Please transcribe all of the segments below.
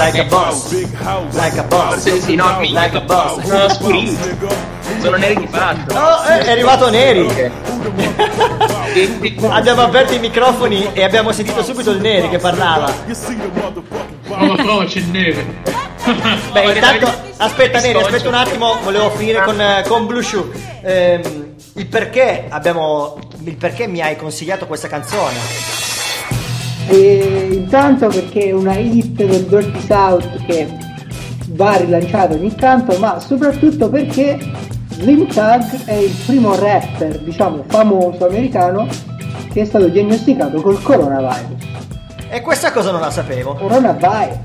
like a boss, like a boss, Sì, no, like a boss. Sono scurino. Sono neri di fatto. Oh, eh, è arrivato Neri. abbiamo aperto i microfoni e abbiamo sentito subito il Neri che parlava. Prova, prova, c'è neve. Beh, intanto, aspetta Neri, aspetta un attimo, volevo finire con, eh, con Blue Shoe. Ehm, il perché abbiamo. Il perché mi hai consigliato questa canzone? E intanto perché è una hit del Dirty South che va rilanciata ogni tanto, ma soprattutto perché Slim Tug è il primo rapper, diciamo, famoso americano che è stato diagnosticato col coronavirus. E questa cosa non la sapevo. Coronavirus.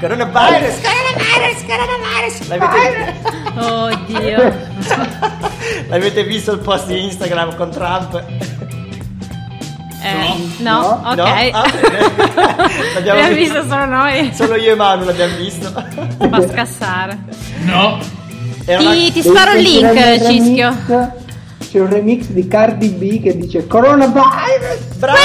Coronavirus, coronavirus, coronavirus. L'avete, Oddio. l'avete visto il post di Instagram con Trump? Eh, no, No? ok. No? Ah. L'abbiamo visto. visto solo noi. Solo io e Manu l'abbiamo visto. Fa scassare. No, Era una- Ti, ti sparo il link, C'è un Cischio. remix- C'è un remix di Cardi B che dice coronavirus. Brava,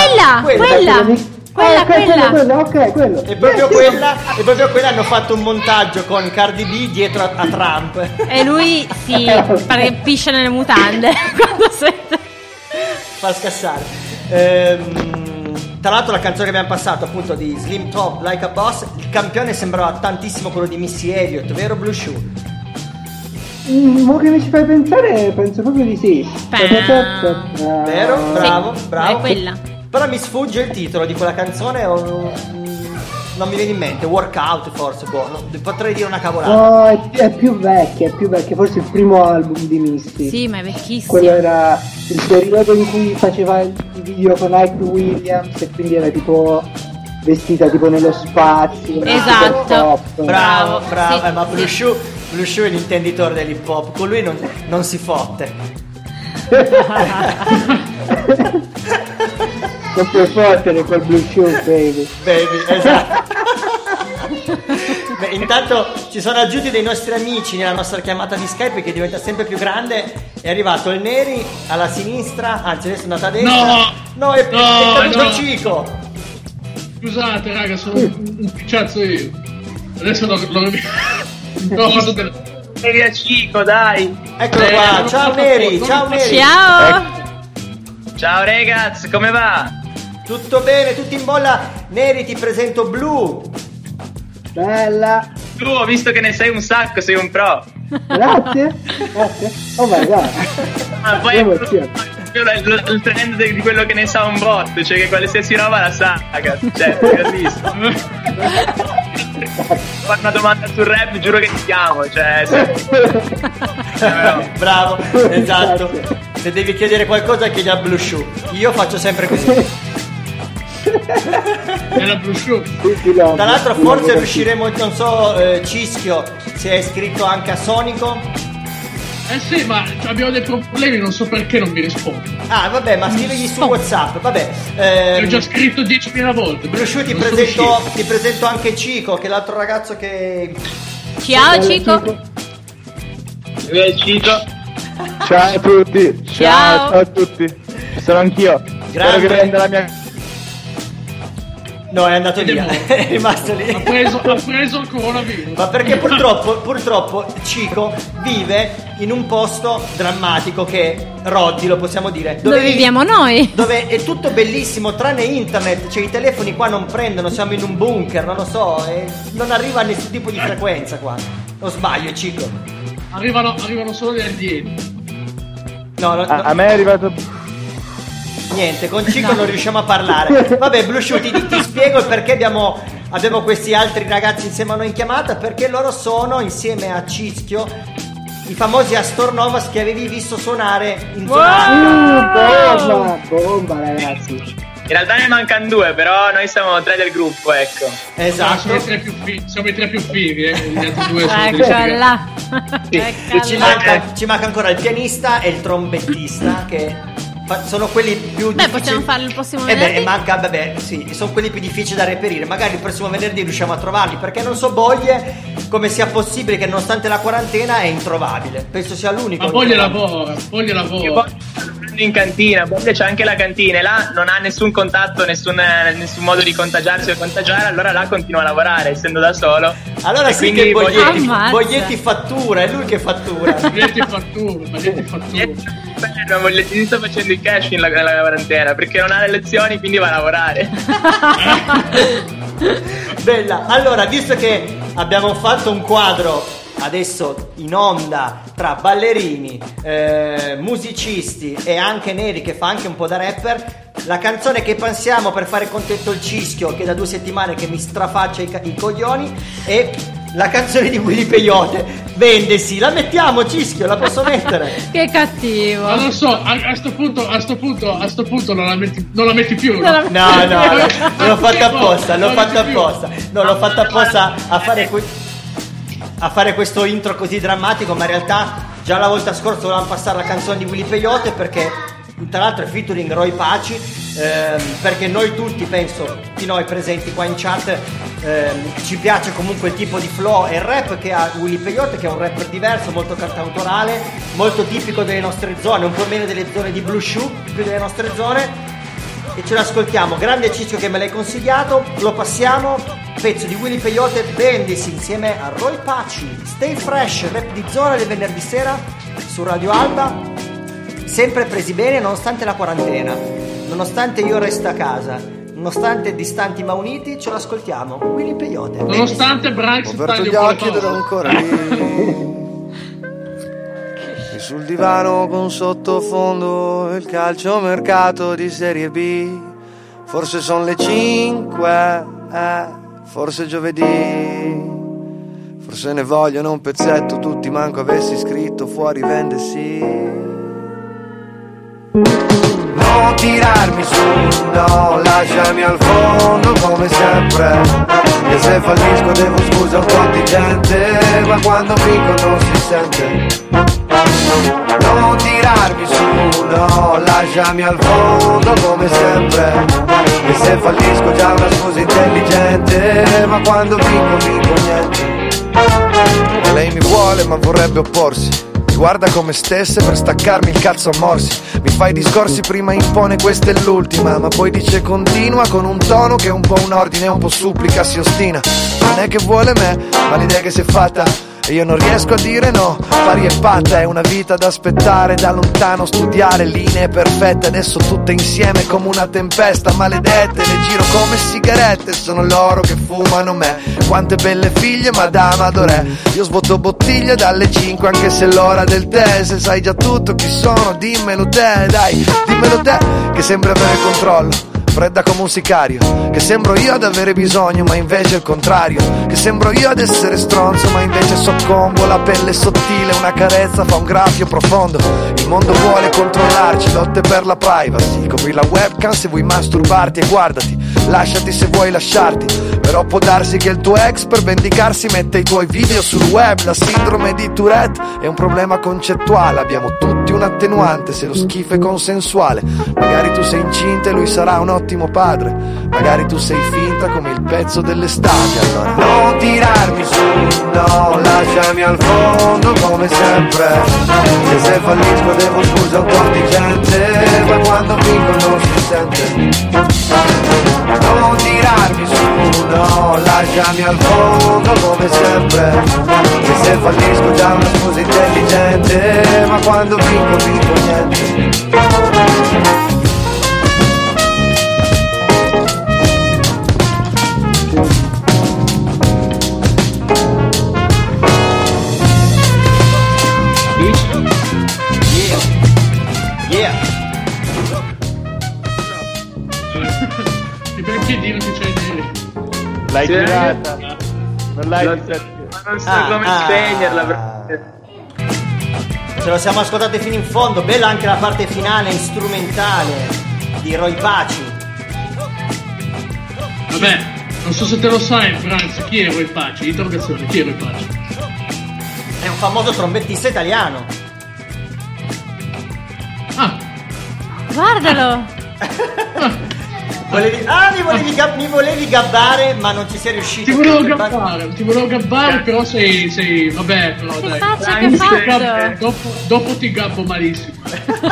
Quella, quella. Remix- Quella, Ah, quella. quello, ok, quello. E proprio, Eh, sì. quella, e proprio quella hanno fatto un montaggio con Cardi B dietro a, a Trump. E lui si perché piscia nelle mutande quando sente. Fa scassare. Ehm, tra l'altro la canzone che abbiamo passato appunto di Slim Top Like a Boss, il campione sembrava tantissimo quello di Missy Elliott, vero Blue Shoe? Mm, mo che mi ci fai pensare, penso proprio di sì. Vero? Bravo, Sì, bravo. è quella. Però mi sfugge il titolo di quella canzone, o- non mi viene in mente, Workout forse, boh, potrei dire una cavolata. No, è, è più vecchia, è più vecchia, forse il primo album di Misty. Sì, ma è vecchissimo. Quello era il periodo in cui faceva i video con Ike Williams e quindi era tipo vestita tipo nello spazio. Esatto. super pop. Bravo, Bravo, bravo, sì, eh, ma Blue sì. Shoe, Blue Shoe è l'intenditore dell'hip hop, con lui non, non si fotte. Non puoi fottere col Blue Shoe, baby. Baby, esatto. Beh, intanto ci sono aggiunti dei nostri amici nella nostra chiamata di Skype che diventa sempre più grande. È arrivato il Neri alla sinistra, anzi adesso è andato a destra. No! no è, No, è caduto no. Cico. scusate, raga, sono un, picciazzo io. Adesso lo, lo, no, fatto del... Via Cico, dai. Eccolo Eh, qua, ciao Neri, ciao Neri. Ciao. Ciao ragazzi, come va? Tutto bene, tutti in bolla. Neri, ti presento Blue. Bella. Tu ho visto che ne sei un sacco, sei un pro. Grazie. Grazie. Oh my god. Ma poi emozione. il, il trend di quello che ne sa un botto, cioè che qualsiasi roba la sa, cazzo, cioè. Fare una domanda sul rap, giuro che ti chiamo, cioè, se- Bravo, esatto. Se devi chiedere qualcosa chiedi a Blue Shoe. Io faccio sempre così. Era lo- Tra l'altro forse riusciremo, non so, eh, Cischio, se è iscritto anche a Sonico. Eh sì, ma abbiamo dei problemi, non so perché non mi rispondo. Ah, vabbè, ma scrivigli su Whatsapp, vabbè. L'ho Ehm, già scritto 10.000 volte. Shoe ti presento, ti presento anche Cico, che è l'altro ragazzo che... Ciao, Cico. Cico. Ciao a tutti, ciao, Ciao. ciao a tutti. Ci sono anch'io. Spero Grande. che prenda la mia. No, è andato Ed è via, morto. è rimasto Ha lì. preso, ha preso il coronavirus. Ma perché purtroppo, purtroppo Cico vive in un posto drammatico che è Roddi, lo possiamo dire. Dove viviamo noi? Dove è tutto bellissimo, tranne internet, cioè i telefoni qua non prendono, siamo in un bunker, non lo so, e non arriva a nessun tipo di frequenza qua. Non sbaglio, Cico. Arrivano, arrivano solo gli alieni. No, no, A, no, a me è arrivato. Niente, con Cico non riusciamo a parlare. Vabbè, Blue Shoe, ti, ti spiego il perché abbiamo, abbiamo questi altri ragazzi insieme a noi in chiamata, perché loro sono, insieme a Cischio, i famosi Astornovas che avevi visto suonare in zona H. Uh, bomba, bomba ragazzi. In realtà ne mancano due, però noi siamo tre del gruppo, ecco. Esatto. Siamo i tre più fighi, siamo i tre più fighi, eh. Gli altri due sono Eccola sfigati. là. Ci Eccola. manca, ci manca ancora il pianista e il trombettista che sono quelli più Beh, difficili. possiamo farlo il prossimo Eh beh, venerdì. manca, vabbè, sì, sono quelli più difficili da reperire. Magari il prossimo venerdì riusciamo a trovarli, perché non so Boglie come sia possibile che nonostante la quarantena è introvabile. Penso sia l'unico. Ma introvabile. lavora, poi Io lavora. in cantina, poi c'è anche la cantina e là non ha nessun contatto, nessun, nessun modo di contagiarsi o contagiare, allora là continua a lavorare essendo da solo. Allora E sì quindi che Boglietti. Boglietti fattura, è lui che fattura. Biglietti fattura, biglietti fattura. Bello, Boglietti sto facendo il cash in la, nella quarantena perché non ha le lezioni quindi va a lavorare. Bella. Allora, visto che abbiamo fatto un quadro adesso in onda tra ballerini, eh, musicisti e anche Neri che fa anche un po' da rapper, la canzone che pensiamo per fare contento il cischio che da due settimane che mi strafaccia i, ca- i coglioni è la canzone di Willy Peyote. Vendesi, la mettiamo cischio, la posso mettere? Che cattivo. Ma non so, a, a sto punto, a sto punto, a sto punto non la metti, non la metti più. No? No, no, no, l'ho fatto apposta, l'ho più. apposta. No, l'ho fatto apposta a fare, que- a fare questo intro così drammatico, ma in realtà già la volta scorsa volevamo passare la canzone di Willy Peyote perché tra l'altro è featuring Roy Paci, ehm, perché noi tutti, penso, tutti noi presenti qua in chat, ehm, ci piace comunque il tipo di flow e rap che ha Willy Peyote, che è un rapper diverso, molto cantautorale, molto tipico delle nostre zone, un po' meno delle zone di Blue Shoe, più delle nostre zone e ce l'ascoltiamo. Grande Ciccio che me l'hai consigliato, lo passiamo. Pezzo di Willy Peyote, Bendisi insieme a Roy Paci. Stay fresh, rap di zona del venerdì sera su Radio Alba. Sempre presi bene nonostante la quarantena, nonostante io resto a casa, nonostante distanti ma uniti, ce l'ascoltiamo. Willy Peyote. Nonostante Branks Ho aperto gli occhi ed ero ancora lì. E sul divano con sottofondo il calciomercato di Serie B. Forse sono le 5, eh, forse giovedì. Forse ne vogliono un pezzetto, tutti manco avessi scritto fuori vende sì. Non tirarmi su, no, lasciami al fondo come sempre. E se fallisco devo scusa un po' di gente, ma quando vinco non si sente. Non tirarmi su, no, lasciami al fondo come sempre. E se fallisco già una scusa intelligente, ma quando vinco vinco niente. Lei mi vuole ma vorrebbe opporsi guarda come stesse per staccarmi il cazzo a morsi. Mi fa i discorsi prima impone questa è l'ultima. Ma poi dice continua con un tono che è un po' un ordine Un po' supplica, si ostina. Non è che vuole me, ma l'idea che si è fatta e io non riesco a dire no, pari e patta, è una vita da aspettare, da lontano studiare, linee perfette, adesso tutte insieme come una tempesta, maledette, le giro come sigarette, sono loro che fumano me, quante belle figlie, madame adorè, io svuoto bottiglie dalle 5 anche se è l'ora del tè, se sai già tutto chi sono, dimmelo te, dai, dimmelo te, che sembra avere controllo fredda come un sicario Che sembro io ad avere bisogno ma invece è il contrario Che sembro io ad essere stronzo ma invece soccombo La pelle è sottile, una carezza fa un graffio profondo Il mondo vuole controllarci, lotte per la privacy Copri la webcam se vuoi masturbarti e guardati Lasciati se vuoi lasciarti Però può darsi che il tuo ex per vendicarsi mette i tuoi video sul web La sindrome di Tourette è un problema concettuale Abbiamo tutti un attenuante se lo schifo è consensuale. Magari tu sei incinta e lui sarà un ottimo padre. Magari tu sei finta come il pezzo dell'estate Allora non tirarmi su, no, lasciami al fondo come sempre. E se fallisco devo scusa un po' di gente Ma quando vinco non si sente. Non tirarmi su, no, lasciami al fondo come sempre. E se fallisco già una scusa intelligente Ma quando vinco vinco niente L'hai Sì. girata. Non l'hai Lo- vista. Ma non so Ah, come ah. spegnerla. perché- Ce lo siamo ascoltate fino in fondo, bella anche la parte finale strumentale di Roy Paci. Vabbè, non so se te lo sai, Franz, chi è Roy Paci? Interrogazione, chi è Roy Paci? È un famoso trombettista italiano. Ah, Guardalo. Volevi- ah, mi volevi, gab- mi volevi gabbare, ma non ci sei riuscito. Ti volevo gabbare, ti volevo gabbare, però sei, sei, vabbè, però Che dai. faccia che gabbo- dopo, dopo ti gabbo malissimo.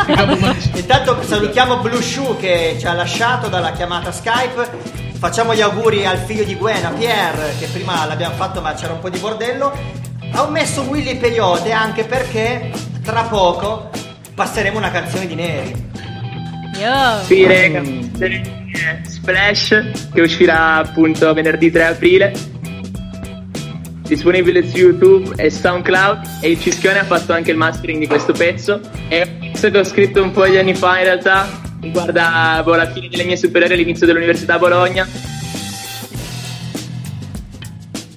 Ti gabbo malissimo. Intanto salutiamo Blue Shoe che ci ha lasciato dalla chiamata Skype. Facciamo gli auguri al figlio di Gwen, a Pierre, che prima l'abbiamo fatto ma c'era un po' di bordello. Ho messo Willy Peyote anche perché tra poco passeremo una canzone di Neri. Io. Sì, rega, Splash che uscirà appunto venerdì 3 aprile. Disponibile su YouTube e SoundCloud e il Cischione ha fatto anche il mastering di questo pezzo. È un pezzo che ho scritto un po' di anni fa in realtà, riguarda boh, la fine delle mie superiori all'inizio dell'università a Bologna.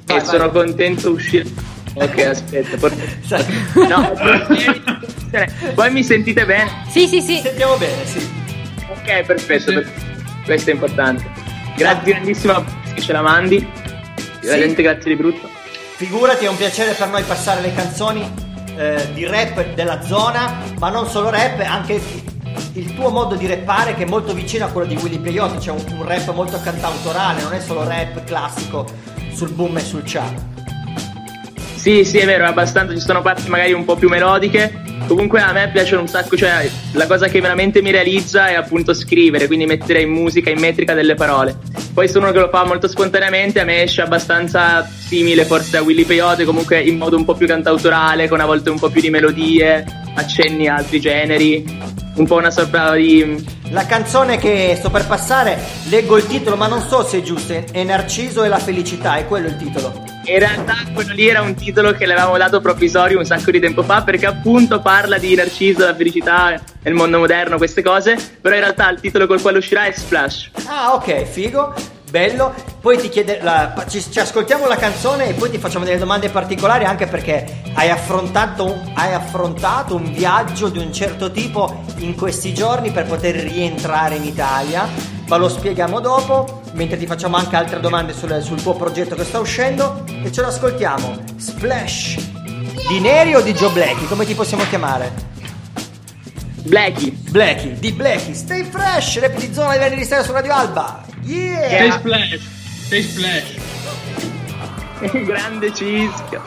Vai, e vai. sono contento uscire. Ok, aspetta, Sai, No, voi mi sentite bene? Sì, sì, sì. Sentiamo bene, sì. Ok, perfetto, Sì. perfetto. questo è importante. Grazie grandissimo che ce la mandi. Veramente grazie di brutto. Figurati, è un piacere per noi passare le canzoni eh, di rap della zona, ma non solo rap, anche il tuo modo di rappare che è molto vicino a quello di Willy Peyote, c'è un, un rap molto cantautorale, non è solo rap classico sul boom e sul chat. Sì, sì, è vero, abbastanza, ci sono parti magari un po' più melodiche. Comunque a me piacciono un sacco, cioè la cosa che veramente mi realizza è appunto scrivere, quindi mettere in musica, in metrica delle parole. Poi sono uno che lo fa molto spontaneamente, a me esce abbastanza simile forse a Willy Peyote, comunque in modo un po' più cantautorale, con a volte un po' più di melodie, accenni a altri generi, un po' una sorta di... La canzone che sto per passare, leggo il titolo, ma non so se è giusto, è Narciso e la felicità, è quello il titolo. In realtà quello lì era un titolo che le avevamo dato provvisorio un sacco di tempo fa perché appunto parla di Narciso, la felicità, il mondo moderno, queste cose, però in realtà il titolo col quale uscirà è Splash. Ah, ok, figo, bello. Poi ti chiede, la- ci, ci ascoltiamo la canzone e poi ti facciamo delle domande particolari anche perché hai affrontato, hai affrontato un viaggio di un certo tipo in questi giorni per poter rientrare in Italia. Ma lo spieghiamo dopo, mentre ti facciamo anche altre domande sul, sul tuo progetto che sta uscendo. E ce l'ascoltiamo. Splash. Di Neri o di Joe Blackie? Come ti possiamo chiamare? Blackie. Blackie, di Blackie. Stay fresh, rap di zona di venerdì sera su Radio Alba. Yeah! Sei splash, sei splash. Grande cischio.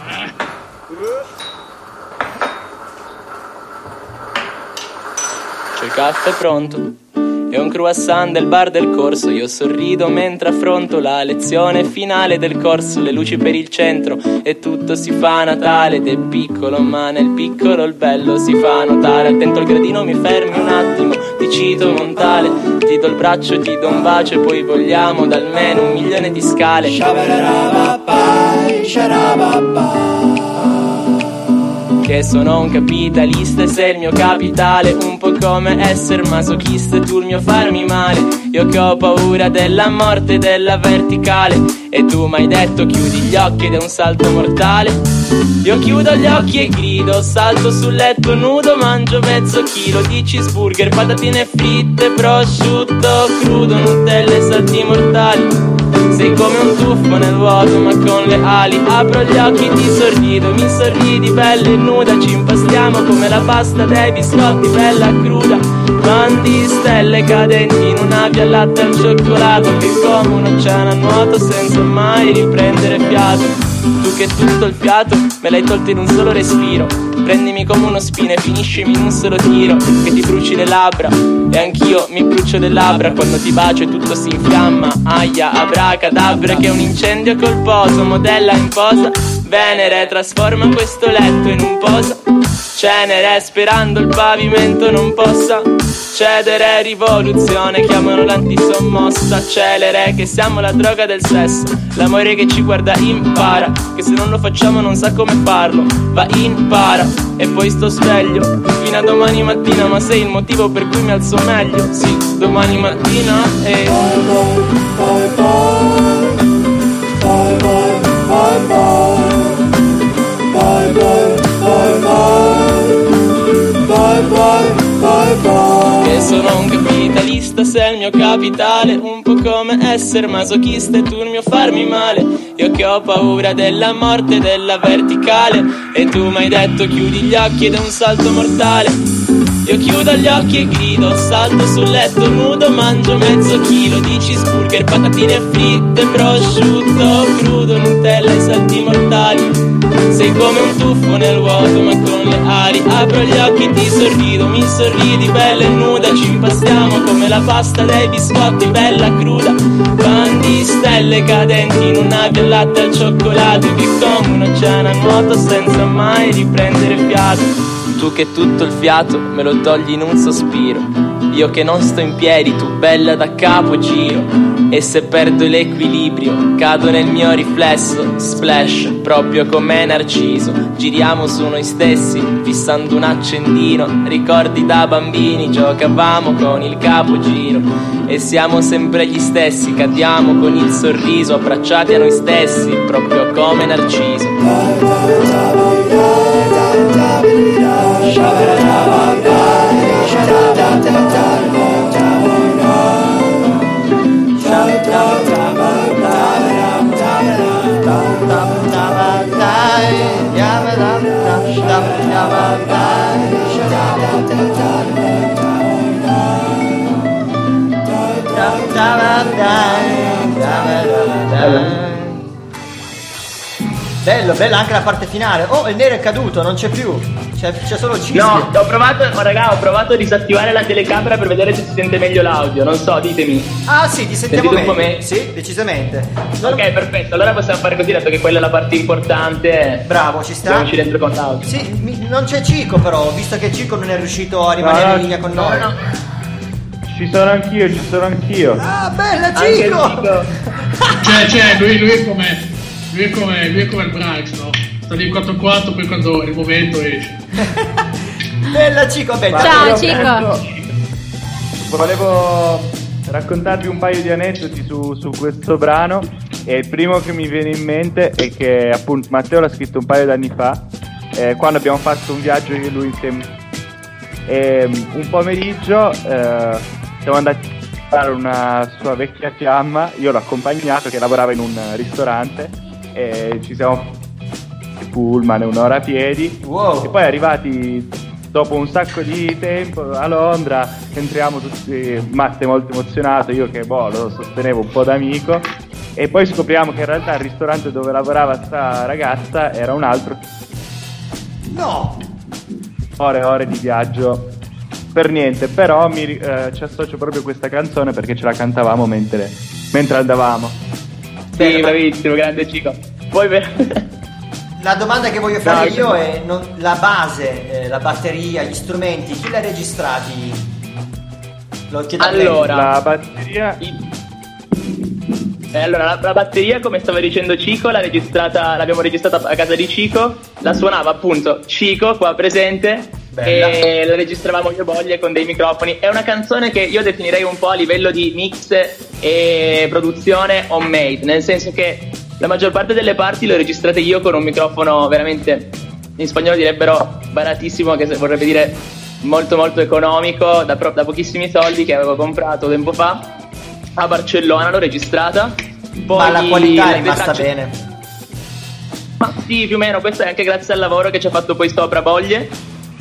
C'è il caffè pronto e un croissant del bar del corso. Io sorrido mentre affronto la lezione finale del corso. Le luci per il centro e tutto si fa Natale. Ed è piccolo, ma nel piccolo il bello si fa notare. Attento al gradino, mi fermi un attimo. Ti cito Montale, ti do il braccio, ti do un bacio. E poi vogliamo da almeno un milione di scale. Che sono un capitalista e sei il mio capitale. Un po' come essere masochista e tu il mio farmi male. Io che ho paura della morte e della verticale. E tu mi hai detto chiudi gli occhi ed è un salto mortale. Io chiudo gli occhi e grido Salto sul letto nudo Mangio mezzo chilo di cheeseburger Patatine fritte, prosciutto crudo Nutelle e salti mortali sei come un tuffo nel vuoto ma con le ali Apro gli occhi, ti sorrido, mi sorridi bella e nuda Ci impastiamo come la pasta dei biscotti bella cruda. Mandi stelle cadenti in una via latte al cioccolato Che come un oceano a nuoto senza mai riprendere fiato. Tu che tutto il fiato me l'hai tolto in un solo respiro Prendimi come uno spine, finiscimi in un solo tiro Che ti bruci le labbra. E anch'io mi brucio le labbra Quando ti bacio tutto si infiamma. Aia, abracadabra Che è un incendio colposo Modella in posa. Venere trasforma questo letto in un posa Cenere sperando il pavimento non possa cedere Rivoluzione chiamano l'antisommossa Celere che siamo la droga del sesso L'amore che ci guarda impara Che se non lo facciamo non sa come farlo Va impara e poi sto sveglio Fino a domani mattina ma sei il motivo per cui mi alzo meglio Sì, domani mattina e... Sono un capitalista, sei il mio capitale. Un po' come essere masochista e tu il mio farmi male. Io che ho paura della morte della verticale. E tu mi hai detto chiudi gli occhi ed è un salto mortale. Io chiudo gli occhi e grido, salto sul letto nudo, mangio mezzo chilo di cheeseburger, patatine fritte, prosciutto crudo, Nutella e salti mortali. Sei come un tuffo nel vuoto ma con le ali Apro gli occhi, ti sorrido, mi sorridi bella e nuda Ci impastiamo come la pasta dei biscotti bella cruda. Pan di stelle cadenti in una via latte al cioccolato Che come un oceano a nuoto senza mai riprendere fiato Tu che tutto il fiato me lo togli in un sospiro. Io che non sto in piedi, tu bella da capo giro. E se perdo l'equilibrio, cado nel mio riflesso Splash, proprio come Narciso. Giriamo su noi stessi, fissando un accendino. Ricordi da bambini, giocavamo con il capogiro. E siamo sempre gli stessi, cadiamo con il sorriso Abbracciati a noi stessi, proprio come Narciso levantar. Bello, bella anche la parte finale. Oh, il nero è caduto, non c'è più. C'è, c'è solo Cischio. No, ho provato, oh, raga, ho provato a disattivare la telecamera per vedere se si sente meglio l'audio. Non so, ditemi. Ah, sì, ti sentiamo Sentite un meglio. po' me? Sì, decisamente. Ok, perfetto. Allora possiamo fare così, dato che quella è la parte importante. Bravo, ci sta. Andiamoci dentro con l'audio. Sì, mi- non c'è Cico però, visto che Cico non è riuscito a rimanere No, no, in linea con no, noi. no. Ci sono anch'io, ci sono anch'io. Ah, bella Cico! Cico. Cioè, cioè, lui, lui è come. Lui è come. Lui è come il Brax, no? Sta lì 4-4, poi quando è il momento esce. Bella Cico, vabbè, Ciao Cico. Volevo raccontarvi un paio di aneddoti su, su questo brano e il primo che mi viene in mente è che appunto Matteo l'ha scritto un paio d'anni fa eh, quando abbiamo fatto un viaggio io e lui insieme e mm, un pomeriggio eh, siamo andati a fare una sua vecchia fiamma io l'ho accompagnato che lavorava in un ristorante e ci siamo pullman un'ora a piedi. Wow. e poi arrivati dopo un sacco di tempo a Londra entriamo tutti Matte molto emozionato io che boh, lo sostenevo un po' d'amico. E poi scopriamo che in realtà il ristorante dove lavorava sta ragazza era un altro. No! ore e ore di viaggio. Per niente però mi, eh, ci associo proprio a questa canzone perché ce la cantavamo mentre, mentre andavamo Bene, Sì, ma- bravissimo, grande Cico. Poi ver- La domanda che voglio fare Dai, io è non- la base, eh, la batteria, gli strumenti, chi li ha registrati? Lo chiedo. Allora. la batteria Eh, allora, la, la batteria, come stava dicendo Cico, l'ha registrata, l'abbiamo registrata a casa di Cico, la suonava appunto Cico, qua presente, Bella. e la registravamo io e Boglie con dei microfoni. È una canzone che io definirei un po' a livello di mix e produzione homemade, nel senso che la maggior parte delle parti le ho registrate io con un microfono veramente, in spagnolo direbbero baratissimo, che vorrebbe dire molto molto economico, da, pro- da pochissimi soldi che avevo comprato tempo fa a Barcellona, l'ho registrata. Poi Ma la qualità è rimasta tracce- bene. Ma sì, più o meno, questo è anche grazie al lavoro che ci ha fatto poi sopra Boglie,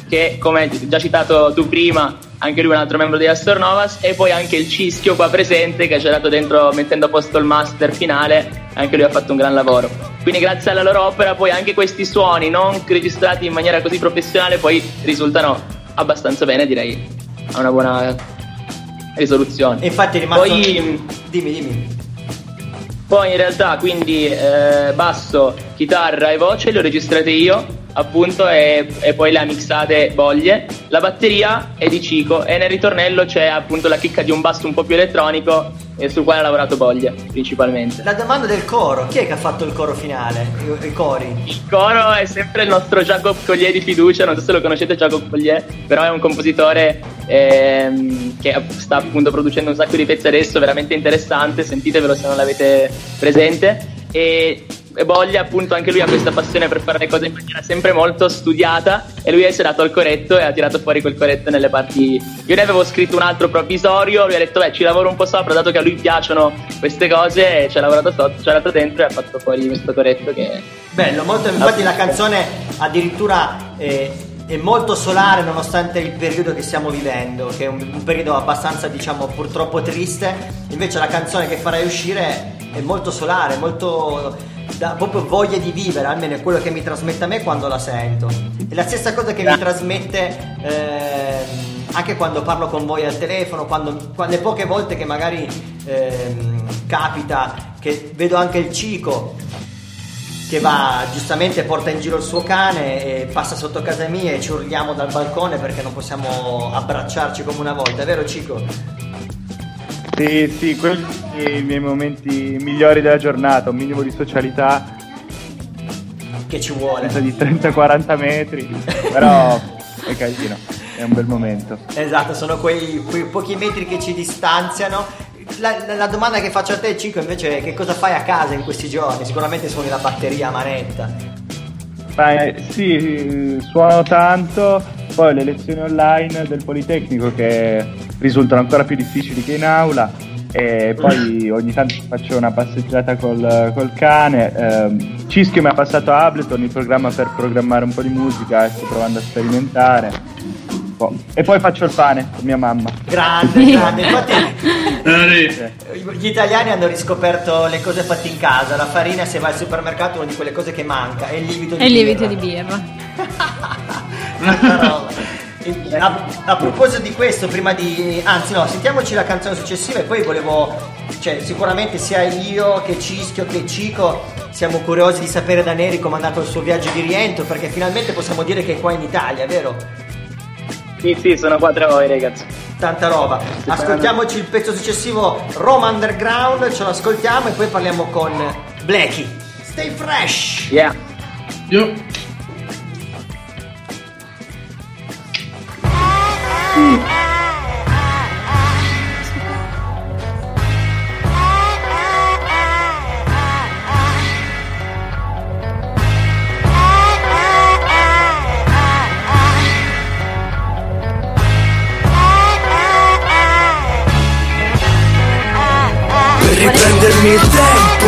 che come già citato tu prima, anche lui è un altro membro di Astornovas, e poi anche il Cischio qua presente che ci ha dato dentro mettendo a posto il master finale, anche lui ha fatto un gran lavoro. Quindi grazie alla loro opera poi anche questi suoni non registrati in maniera così professionale poi risultano abbastanza bene, direi. Ha una buona risoluzione. Infatti è rimasto... Poi Dimmi, dimmi. poi in realtà quindi eh, basso, chitarra e voce le ho registrate io appunto e, e poi le ha mixate Boglie. La batteria è di Cico e nel ritornello c'è appunto la chicca di un basso un po' più elettronico e sul quale ha lavorato Boglie principalmente. La domanda del coro, chi è che ha fatto il coro finale? I, i cori? Il coro è sempre il nostro Jacob Collier di fiducia, non so se lo conoscete Jacob Collier, però è un compositore ehm, che sta appunto producendo un sacco di pezzi adesso, veramente interessante, sentitevelo se non l'avete presente. E, Boglia appunto anche lui ha questa passione per fare le cose in maniera sempre molto studiata e lui si è dato al coretto e ha tirato fuori quel coretto nelle parti... Io ne avevo scritto un altro provvisorio, lui ha detto beh ci lavoro un po' sopra dato che a lui piacciono queste cose e ci ha lavorato sotto, ci ha dato dentro e ha fatto fuori questo coretto che... Bello, molto, infatti la canzone addirittura eh, è molto solare nonostante il periodo che stiamo vivendo, che è un, un periodo abbastanza, diciamo, purtroppo triste. Invece la canzone che farai uscire è molto solare, molto da proprio voglia di vivere, almeno è quello che mi trasmette a me quando la sento. È la stessa cosa che mi trasmette ehm, anche quando parlo con voi al telefono, quando, quando le poche volte che magari ehm, capita che vedo anche il Cico che va giustamente porta in giro il suo cane e passa sotto casa mia e ci urliamo dal balcone perché non possiamo abbracciarci come una volta, è vero Cico? Sì, sì, quelli sono i miei momenti migliori della giornata, un minimo di socialità Che ci vuole. di 30-40 metri, però è casino, è un bel momento. Esatto, sono quei, quei pochi metri che ci distanziano. La, la- domanda che faccio a te, Cico, invece è che cosa fai a casa in questi giorni? Sicuramente suoni la batteria a manetta. Ma, eh, sì, eh, suono tanto, poi ho le lezioni online del Politecnico che risultano ancora più difficili che in aula e poi ogni tanto faccio una passeggiata col, col cane. ehm, Cischio mi ha passato Ableton, il programma per programmare un po' di musica e sto provando a sperimentare. Boh. E poi faccio il pane con mia mamma. Grande, grande. Infatti, Eh, gli italiani hanno riscoperto le cose fatte in casa. La farina, se vai al supermercato, è una di quelle cose che manca. E il lievito di E il lievito birra. di birra. Tanta roba. A, a proposito di questo, prima di. Anzi, no, sentiamoci la canzone successiva e poi volevo. Cioè, sicuramente sia io che Cischio che Cico siamo curiosi di sapere da Neri come è andato il suo viaggio di rientro, perché finalmente possiamo dire che è qua in Italia, vero? Sì, sì, sono qua tra voi, ragazzi. Tanta roba. Ascoltiamoci il pezzo successivo, Roma Underground, ce lo ascoltiamo e poi parliamo con Blacky. Stay fresh! Yeah. Io. Per riprendermi il tempo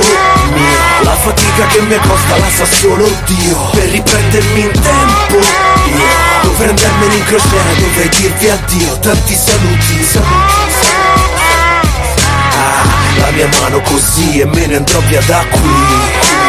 mio. La fatica che mi costa la sa solo Dio. Per riprendermi il tempo io. Dovrei andarmene in crociera, dovrei dirvi addio. Tanti saluti, saluti. Ah, la mia mano così e me ne andrò via da qui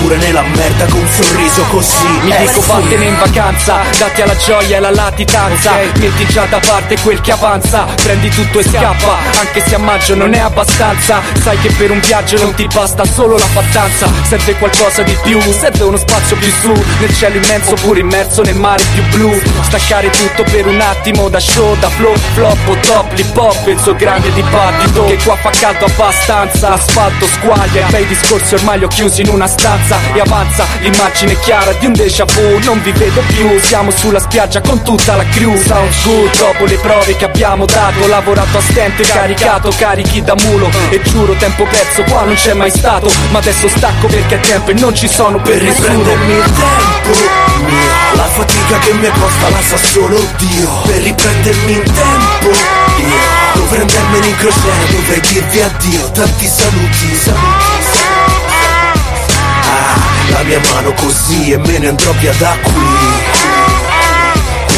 Pure nella merda con un sorriso così. Mi eh dico vattene in vacanza, datti alla gioia e alla latitanza. Metti già da parte quel che avanza, prendi tutto e scappa. Anche se a maggio non è abbastanza Sai che per un viaggio non ti basta solo la fattanza Serve qualcosa di più, serve uno spazio più su Nel cielo immenso pure immerso nel mare più blu. Staccare tutto per un attimo da show, da flow, flop o top L'hip hop il suo grande dibattito Che qua fa caldo abbastanza. Asfalto, squaglia, bei discorsi ormai li ho chiusi in una stanza E avanza. L'immagine chiara di un déjà vu. Non vi vedo più, siamo sulla spiaggia con tutta la crew. Sounds good, dopo le prove che abbiamo dato. Lavorato a stento e caricato, carichi da mulo. E giuro tempo perso qua non c'è mai stato. Ma adesso stacco perché è tempo e non ci sono per Per riprendermi il tempo. Mio La fatica che mi costa la sa solo Dio. Per riprendermi il tempo. Io Dovrei andarmene in crociera, dovrei dirvi addio. Tanti saluti, saluti Ah, la mia mano così e me ne andrò via da qui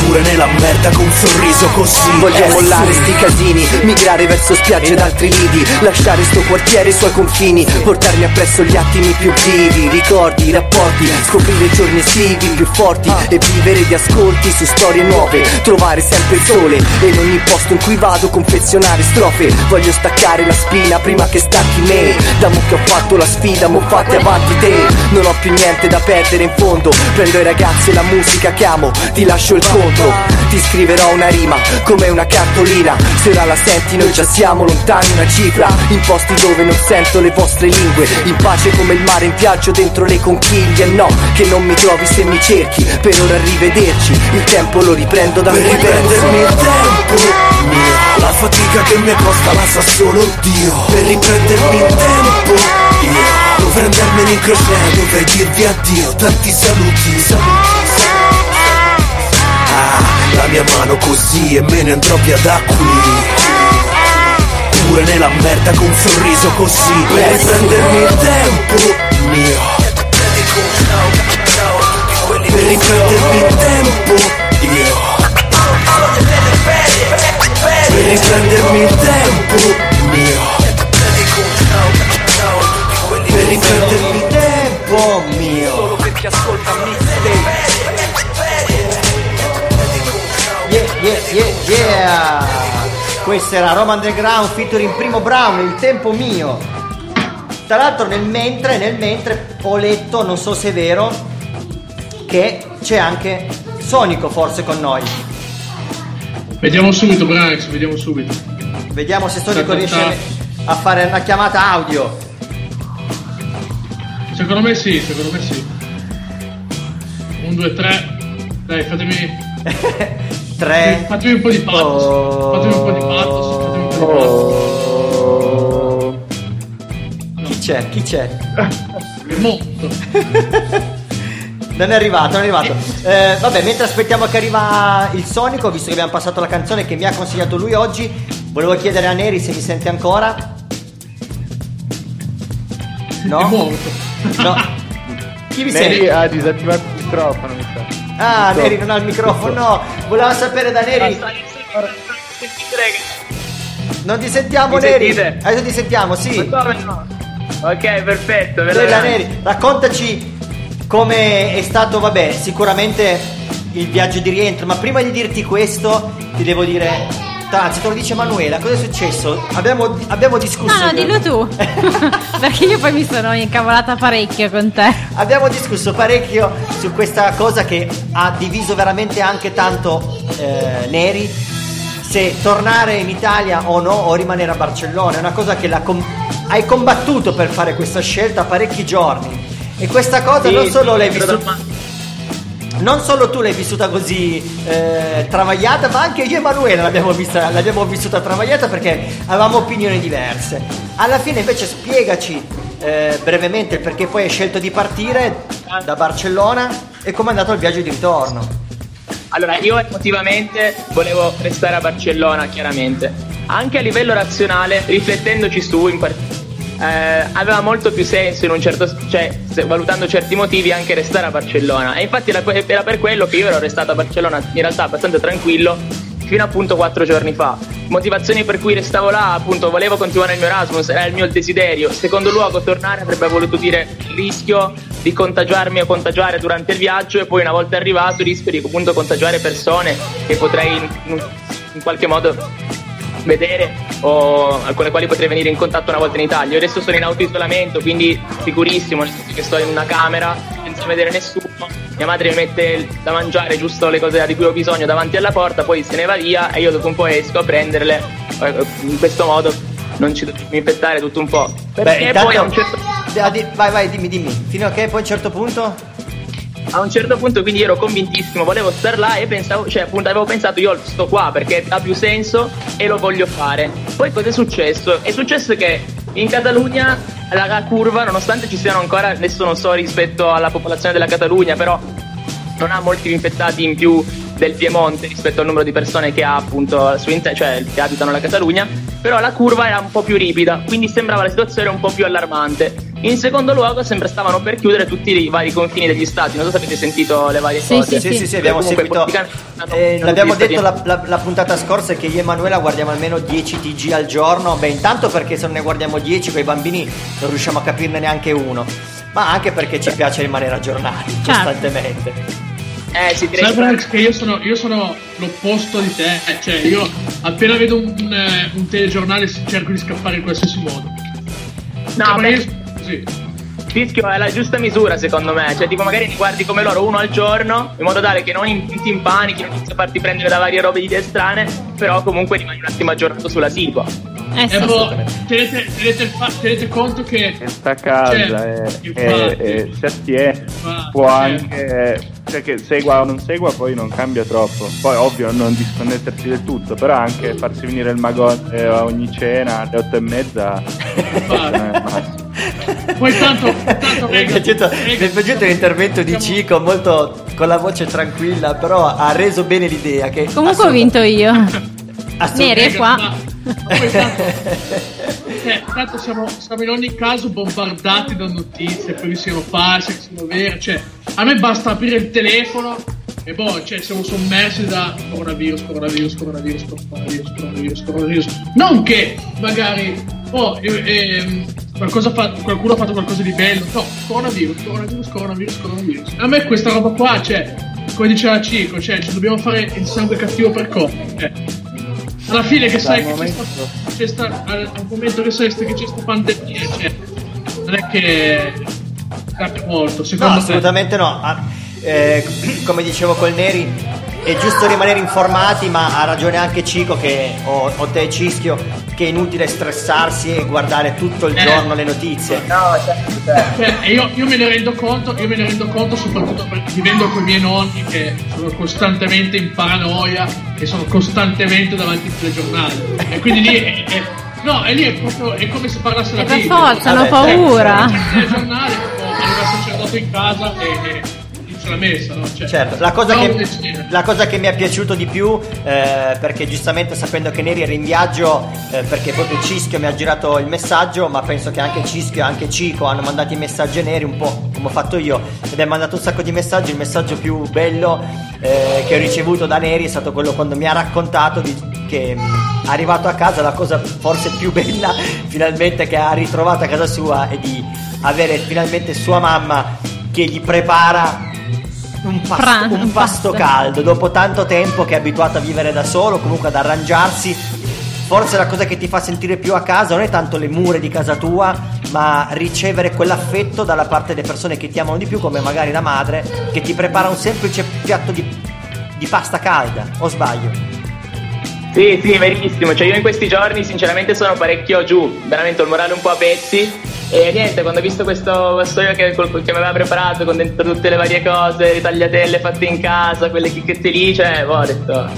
Pure nella merda con un sorriso così. Voglio eh mollare sti casini, migrare verso spiagge d'altri lidi, lasciare sto quartiere e i suoi confini, portarmi appresso gli attimi più vivi, ricordi, rapporti, scoprire i giorni estivi più forti e vivere di ascolti su storie nuove, trovare sempre il sole e in ogni posto in cui vado confezionare strofe, voglio staccare la spina prima che stacchi me, da mo che ho fatto la sfida, mo fate avanti te, non ho più niente da perdere in fondo, prendo i ragazzi e la musica che amo, ti lascio il conto, ti scriverò una rima come una cartolina. Se la senti noi già siamo lontani una cifra. In posti dove non sento le vostre lingue. In pace come il mare in viaggio dentro le conchiglie. No, che non mi trovi se mi cerchi. Per ora arrivederci, il tempo lo riprendo da Per me. Riprendermi il tempo. Mio La fatica che mi costa la sa solo Dio. Per riprendermi il tempo. Io Dovrei andarmene in crociera, dovrei dirvi addio. Tanti saluti, saluti la mia mano così e me ne andrò via da qui. Pure nella merda con un sorriso così. Per prendermi il tempo. Mio. Per riprendermi il tempo. Io. Per riprendermi il tempo. Mio. Per riprendermi il tempo. Mio. Solo perché ascolta mixtape Yeah, yeah. Questo era Roma Underground featuring Primo Brown, il tempo mio. Tra l'altro nel mentre, nel mentre ho letto, non so se è vero, che c'è anche Sonico forse con noi. Vediamo subito, Branks, vediamo subito. Vediamo se Sonico riesce a fare una chiamata audio. Secondo me sì, secondo me sì. Un, due, tre. Dai, fatemi. 3 Fatemi un po' di pathos. Fatemi un po' di pathos. Fatemi un po' di pathos. Chi c'è? Chi c'è? È morto. Non è arrivato, non è arrivato. Eh, vabbè, mentre aspettiamo che arriva il Sonico, visto che abbiamo passato la canzone che mi ha consigliato lui oggi, volevo chiedere a Neri se mi sente ancora. No? È morto. No. Chi mi Neri sente? ha disattivato il microfono, mi sa. Ah, Neri non ha il microfono, no. Voleva sapere da Neri. Non ti sentiamo, Mi Neri. sentite? Adesso ti sentiamo, sì. No? Ok, perfetto. Bella. Neri, raccontaci come è stato, vabbè, sicuramente il viaggio di rientro, ma prima di dirti questo ti devo dire, anzi te lo dice Manuela, cosa è successo? Abbiamo, abbiamo discusso. No, no, dillo tu. Perché io poi mi sono incavolata parecchio con te. Abbiamo discusso parecchio su questa cosa che ha diviso veramente anche tanto eh, Neri, se tornare in Italia o no o rimanere a Barcellona. È una cosa che la com- hai combattuto per fare questa scelta parecchi giorni. E questa cosa Sì, non solo sì, l'hai vissuta... Non solo tu l'hai vissuta così eh, travagliata, ma anche io e Emanuele l'abbiamo, vista, l'abbiamo vissuta travagliata perché avevamo opinioni diverse. Alla fine invece spiegaci eh, brevemente perché poi hai scelto di partire da Barcellona e come è andato il viaggio di ritorno. Allora, io emotivamente volevo restare a Barcellona, chiaramente. Anche a livello razionale, riflettendoci su, in par- eh, aveva molto più senso in un certo cioè valutando certi motivi anche restare a Barcellona. E infatti era, era per quello che io ero restato a Barcellona in realtà abbastanza tranquillo fino appunto quattro giorni fa. Motivazioni per cui restavo là appunto volevo continuare il mio Erasmus era il mio desiderio. Secondo luogo tornare avrebbe voluto dire il rischio di contagiarmi o contagiare durante il viaggio e poi una volta arrivato rischio di appunto contagiare persone che potrei in- in qualche modo vedere o con le quali potrei venire in contatto una volta in Italia. Io adesso sono in autoisolamento, quindi sicurissimo, che sto in una camera senza vedere nessuno. Mia madre mi mette da mangiare giusto le cose di cui ho bisogno davanti alla porta, poi se ne va via e io dopo un po' esco a prenderle. Eh, In questo modo non ci dobbiamo infettare tutto un po'. Perché poi a un certo Vai, vai, dimmi, dimmi. Fino a che poi a un certo punto... a un certo punto quindi ero convintissimo, volevo star là e pensavo, cioè appunto avevo pensato io sto qua perché ha più senso e lo voglio fare. Poi cosa è successo? È successo che in Catalogna la, la curva, nonostante ci siano ancora, adesso non so rispetto alla popolazione della Catalogna, però non ha molti infettati in più del Piemonte rispetto al numero di persone che ha appunto su inter- cioè che abitano la Catalogna, però la curva era un po' più ripida, quindi sembrava la situazione un po' più allarmante. In secondo luogo sembra stavano per chiudere tutti i vari confini degli stati, non so se avete sentito le varie Sì, cose. Sì, sì, sì, abbiamo Comunque, seguito. eh, l'abbiamo detto la, la- la puntata scorsa che io e Emanuela guardiamo almeno 10 TG al giorno. Beh, intanto perché se non ne guardiamo 10 con i bambini non riusciamo a capirne neanche uno. Ma anche perché ci piace rimanere aggiornati Certo. costantemente. Eh, sì, direi Sai che- Frank, che io sono, io sono l'opposto di te, eh, cioè io appena vedo un, un, eh, un telegiornale cerco di scappare in qualsiasi modo. No, Cioè, ma beh, io sono così. rischio è la giusta misura secondo me, cioè tipo magari ne guardi come loro uno al giorno, in modo tale che non in- ti impanichi, non inizi a farti prendere da varie robe di idee strane, però comunque rimani un attimo aggiornato sulla situa. Eh sì. E boh, tenete, tenete, tenete conto che sta a casa Cioè, e, e- e si attiene. Infatti, Può anche. Cioè che segua o non segua poi non cambia troppo. Poi ovvio non disconnettersi del tutto, però anche farsi venire il magone a ogni cena alle otto e mezza. poi tanto, tanto Mi è piaciuto, rega, mi è piaciuto l'intervento di Cico, molto con la voce tranquilla, però ha reso bene l'idea. Che Comunque ho vinto io. Neri qua. ma- ma poi tanto, eh, tanto siamo, siamo in ogni caso bombardati da notizie, poi che siano false, che siano vere. Cioè, a me basta aprire il telefono e boh, cioè, siamo sommersi da coronavirus, coronavirus, coronavirus, coronavirus, coronavirus, coronavirus. Non che magari, oh, eh, qualcosa fa- qualcuno ha fatto qualcosa di bello. No, coronavirus, coronavirus, coronavirus, coronavirus. A me questa roba qua, cioè, come diceva Cico, cioè, ci dobbiamo fare il sangue cattivo per cosa? Cioè, alla fine che sai che c'è sta, c'è sta- al, al momento che sai che c'è questa pandemia, cioè, non è che cambia molto, No, secondo me. assolutamente no. Ah, eh, come dicevo col Neri, è giusto rimanere informati, ma ha ragione anche Cico che, o, o te Cischio, che è inutile stressarsi e guardare tutto il Eh. giorno le notizie. No, certo, certo. Cioè, io, io me ne rendo conto, io me ne rendo conto soprattutto perché vivendo con i miei nonni che sono costantemente in paranoia e sono costantemente davanti al telegiornale. E quindi lì è, è- no, e lì è proprio è come se parlasse la E per Bibbia. forza, hanno paura. Il telegiornale, tipo, arriva il sacerdote in casa e, e inizia la messa, no? Cioè, Certo, la cosa, che, la cosa che mi è piaciuto di più, eh, perché giustamente sapendo che Neri era in viaggio, eh, perché proprio Cischio mi ha girato il messaggio, ma penso che anche Cischio e anche Cico hanno mandato i messaggi a Neri, un po' come ho fatto io, ed hai mandato un sacco di messaggi, il messaggio più bello eh, che ho ricevuto da Neri è stato quello quando mi ha raccontato di- che mh, arrivato a casa la cosa forse più bella finalmente che ha ritrovato a casa sua è di avere finalmente sua mamma che gli prepara un pasto, Pran- un pasto pasto. caldo dopo tanto tempo che è abituato a vivere da solo, comunque ad arrangiarsi. Forse la cosa che ti fa sentire più a casa non è tanto le mura di casa tua, ma ricevere quell'affetto dalla parte delle persone che ti amano di più, come magari la madre, che ti prepara un semplice piatto di, di pasta calda. O sbaglio? Sì, sì, verissimo. Cioè, io in questi giorni, sinceramente, sono parecchio giù. Veramente ho il morale un po' a pezzi. E niente, quando ho visto questo vassoio che, che mi aveva preparato con dentro tutte le varie cose, le tagliatelle fatte in casa, quelle chicchette lì, cioè, boh, ho detto.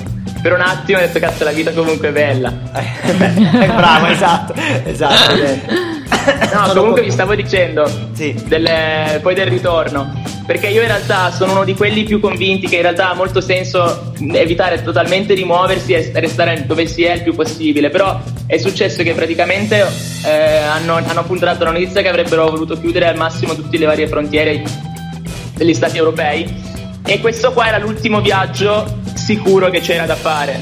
Per un attimo ho detto, cazzo, la vita comunque è bella. Eh, Bravo, esatto, esatto. No, comunque vi stavo dicendo Sì. del- poi del ritorno. Perché io in realtà sono uno di quelli più convinti che in realtà ha molto senso evitare totalmente di muoversi e restare dove si è il più possibile. Però è successo che praticamente eh, hanno, hanno appunto dato la notizia che avrebbero voluto chiudere al massimo tutte le varie frontiere degli stati europei. E questo qua era l'ultimo viaggio sicuro che c'era da fare.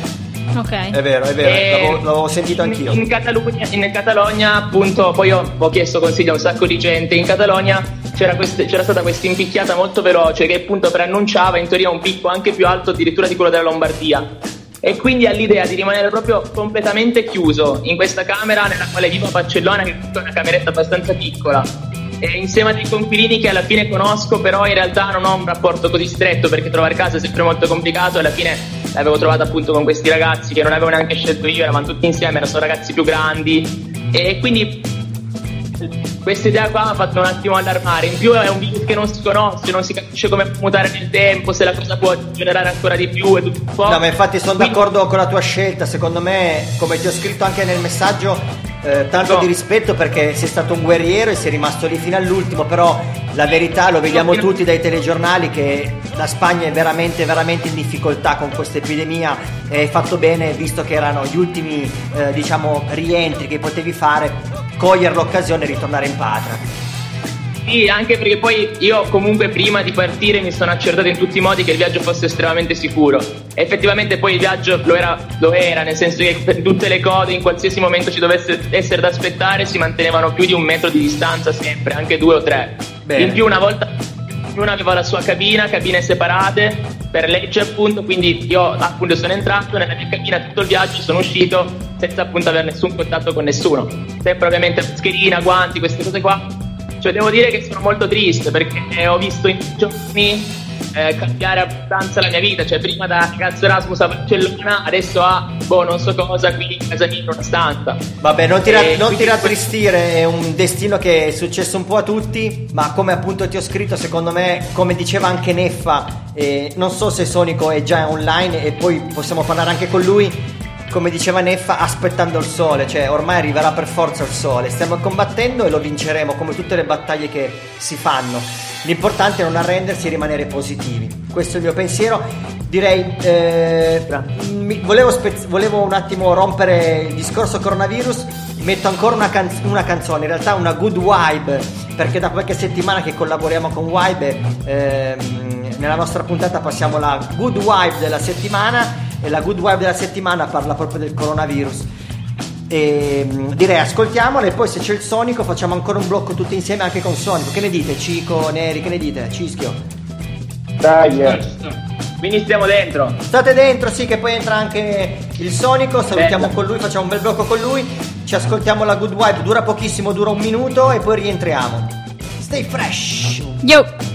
Ok. È vero, è vero, E- l'avevo, l'avevo sentito in- anch'io. In, Catalogna, in Catalogna, appunto, poi ho, ho chiesto consigli a un sacco di gente. In Catalogna c'era, queste- c'era stata questa impicchiata molto veloce che appunto preannunciava in teoria un picco anche più alto addirittura di quello della Lombardia. E quindi ha l'idea di rimanere proprio completamente chiuso in questa camera nella quale vivo a Barcellona, che è una cameretta abbastanza piccola. E insieme a dei conquilini che alla fine conosco, però in realtà non ho un rapporto così stretto perché trovare casa è sempre molto complicato e alla fine l'avevo trovata appunto con questi ragazzi che non avevo neanche scelto io, eravamo tutti insieme, erano ragazzi più grandi e quindi questa idea qua mi ha fatto un attimo allarmare. In più è un virus che non si conosce, non si capisce come mutare nel tempo, se la cosa può generare ancora di più e tutto un po'. No, ma infatti sono Quindi- d'accordo con la tua scelta. Secondo me, come ti ho scritto anche nel messaggio, eh, tanto No. di rispetto perché sei stato un guerriero e sei rimasto lì fino all'ultimo. Però la verità lo vediamo tutti dai telegiornali che la Spagna è veramente, veramente in difficoltà con questa epidemia. E hai fatto bene, visto che erano gli ultimi, eh, diciamo, rientri che potevi fare, cogliere l'occasione e ritornare in patria. Sì, anche perché poi io comunque prima di partire mi sono accertato in tutti i modi che il viaggio fosse estremamente sicuro. E effettivamente poi il viaggio lo era, lo era, nel senso che per tutte le code in qualsiasi momento ci dovesse essere da aspettare si mantenevano più di un metro di distanza sempre, anche due o tre. Bene. In più una volta ognuno aveva la sua cabina, cabine separate per legge appunto, quindi io appunto sono entrato nella mia cabina tutto il viaggio, sono uscito senza appunto avere nessun contatto con nessuno. Sempre ovviamente mascherina, guanti, queste cose qua. Cioè devo dire che sono molto triste perché ho visto in giorni eh, cambiare abbastanza la mia vita, cioè prima da ragazzo Erasmus a Barcellona, adesso a boh non so cosa qui in casa mia in una stanza. Vabbè, non ti, ra- non ti rattristire, è un destino che è successo un po' a tutti, ma come appunto ti ho scritto, secondo me, come diceva anche Neffa, eh, non so se Sonico è già online e poi possiamo parlare anche con lui, come diceva Neffa, aspettando il sole, cioè ormai arriverà per forza il sole, stiamo combattendo e lo vinceremo come tutte le battaglie che si fanno. L'importante è non arrendersi e rimanere positivi. Questo è il mio pensiero. Direi, eh, volevo, spez- volevo un attimo rompere il discorso coronavirus. Metto ancora una, canz- una canzone, in realtà una good vibe, perché da qualche settimana che collaboriamo con Vibe, ehm, nella nostra puntata passiamo la good vibe della settimana e la good vibe della settimana parla proprio del coronavirus. E, mh, direi ascoltiamola e poi se c'è il Sonico facciamo ancora un blocco tutti insieme anche con Sonico. Che ne dite? Cico, Neri, che ne dite? Cischio. Dai, eh. Quindi stiamo dentro. State dentro, sì, che poi entra anche il Sonico. Salutiamo con lui, facciamo un bel blocco con lui. Ci ascoltiamo la Good Wipe, dura pochissimo, dura un minuto e poi rientriamo. Stay fresh. Yo!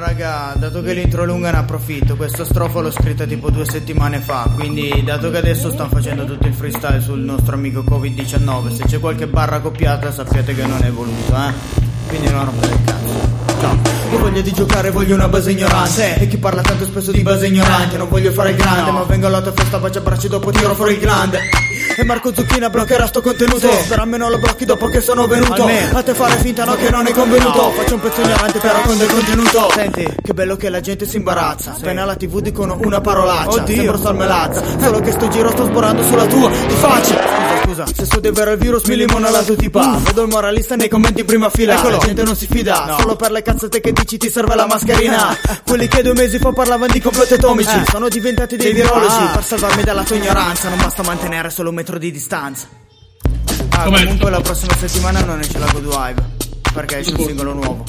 Raga, dato che l'intro è lunga ne approfitto, questo strofo l'ho scritto tipo due settimane fa, quindi dato che adesso stanno facendo tutto il freestyle sul nostro amico Covid-19, se c'è qualche barra accoppiata sappiate che non è voluto, eh? Quindi non rompere il cazzo. Ciao. Ho voglia di giocare, voglio una base ignorante. E chi parla tanto spesso di base ignorante Non voglio fare il grande, ma vengo alla tua festa, bacia abbracci dopo tiro fuori il grande. E Marco Zucchina bloccherà sto contenuto. Però almeno lo blocchi dopo che sono venuto. A te fare finta no che non è convenuto. Faccio un pezzo ignorante però con del contenuto. Senti, che bello che la gente si imbarazza. Appena la tv dicono una parolaccia Oddio. Sembro salmelazza. Solo che sto giro sto sborando sulla tua. Di faccia Scusa, Se so di vero il virus mi limona la tua tipa Vedo il moralista nei commenti prima fila. Eccolo. La gente non si fida. Solo per le cazzate che dici ti serve la mascherina. Quelli che due mesi fa parlavano di complotti atomici. Eh. Sono diventati dei virologi ah. Per salvarmi dalla tua ignoranza. Non basta mantenere solo un metro di distanza. Ah, comunque la prossima settimana non esce la Good Vibe Perché esce un singolo nuovo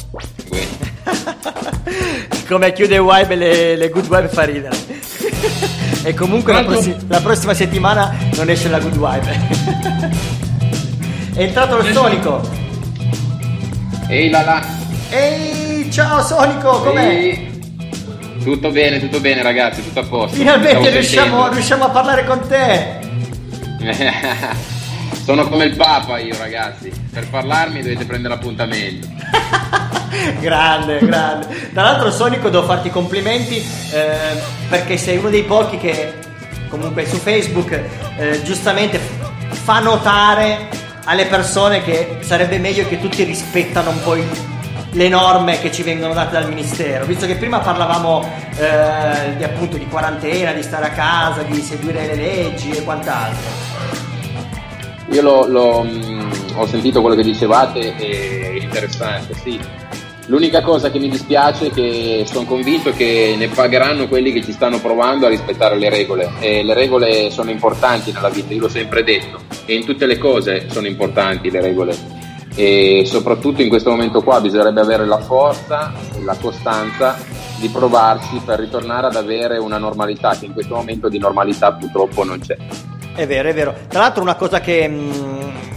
Come chiude Wipe le, le Good Wipe fa ridere. e comunque la, prossi- la prossima settimana non esce la Good Wipe. È entrato il Sonico. Ehi là là. Ehi, ciao Sonico, com'è? Ehi. Tutto bene, tutto bene ragazzi, tutto a posto. Finalmente riusciamo, riusciamo a parlare con te. Sono come il Papa io ragazzi, per parlarmi dovete prendere appuntamento. grande, grande. Tra l'altro, Sonico, devo farti i complimenti eh, perché sei uno dei pochi che comunque su Facebook eh, giustamente fa notare alle persone che sarebbe meglio che tutti rispettano un po' i- le norme che ci vengono date dal ministero, visto che prima parlavamo eh, di, appunto di quarantena, di stare a casa, di seguire le leggi e quant'altro. Io l'ho- l'ho, mm, ho sentito quello che dicevate è interessante, sì. L'unica cosa che mi dispiace è che sono convinto che ne pagheranno quelli che ci stanno provando a rispettare le regole e le regole sono importanti nella vita, io l'ho sempre detto e in tutte le cose sono importanti le regole e soprattutto in questo momento qua bisognerebbe avere la forza e la costanza di provarci per ritornare ad avere una normalità che in questo momento di normalità purtroppo non c'è. È vero, è vero. Tra l'altro una cosa che, mh,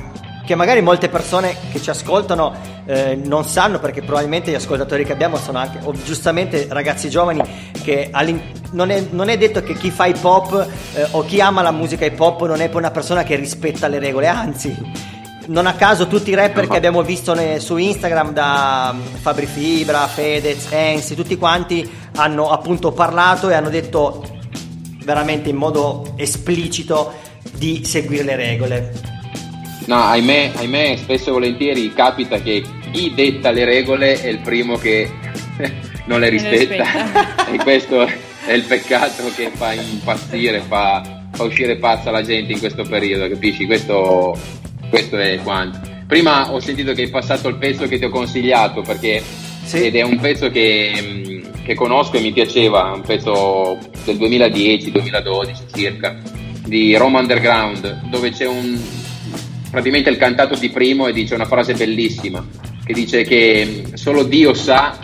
che magari molte persone che ci ascoltano eh, non sanno, perché probabilmente gli ascoltatori che abbiamo sono anche, o giustamente ragazzi giovani, che non, è, non è detto che chi fa hip hop eh, o chi ama la musica hip hop non è poi una persona che rispetta le regole, anzi... Non a caso tutti i rapper che abbiamo visto ne- su Instagram da mm, Fabri Fibra, Fedez, Ensi, tutti quanti hanno appunto parlato e hanno detto veramente in modo esplicito di seguire le regole. No, ahimè, ahimè, spesso e volentieri capita che chi detta le regole è il primo che non le rispetta. rispetta. e questo è il peccato che fa impazzire, fa, fa uscire pazza la gente in questo periodo, capisci? Questo, questo è quanto. Prima ho sentito che hai passato il pezzo che ti ho consigliato perché ed è un pezzo che, mh, che conosco e mi piaceva, un pezzo del 2010-2012 circa, di Roma Underground, dove c'è un praticamente il cantato di primo e dice una frase bellissima che dice che mh, solo Dio sa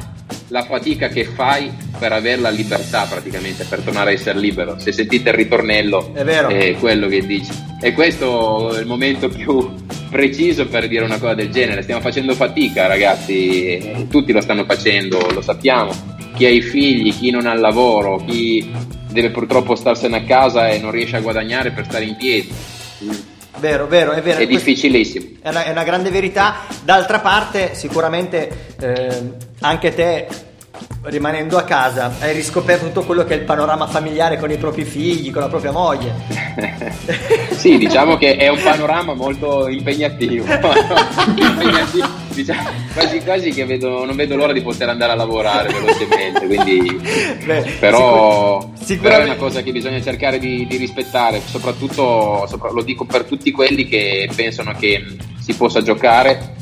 la fatica che fai per avere la libertà praticamente per tornare a essere libero. Se sentite il ritornello È vero. quello che dice. E questo è il momento più preciso per dire una cosa del genere. Stiamo facendo fatica ragazzi. Tutti lo stanno facendo lo sappiamo. Chi ha i figli chi non ha il lavoro chi deve purtroppo starsene a casa e non riesce a guadagnare per stare in piedi Vero, vero, è vero. è difficilissimo È una, è una grande verità. D'altra parte, sicuramente eh, anche te, rimanendo a casa, hai riscoperto tutto quello che è il panorama familiare con i propri figli, con la propria moglie. Sì, diciamo che è un panorama molto impegnativo. Impegnativo, diciamo, quasi quasi che vedo, non vedo l'ora di poter andare a lavorare velocemente, quindi Beh, però, sicur- però è una cosa che bisogna cercare di, di rispettare, soprattutto sopra- lo dico per tutti quelli che pensano che si possa giocare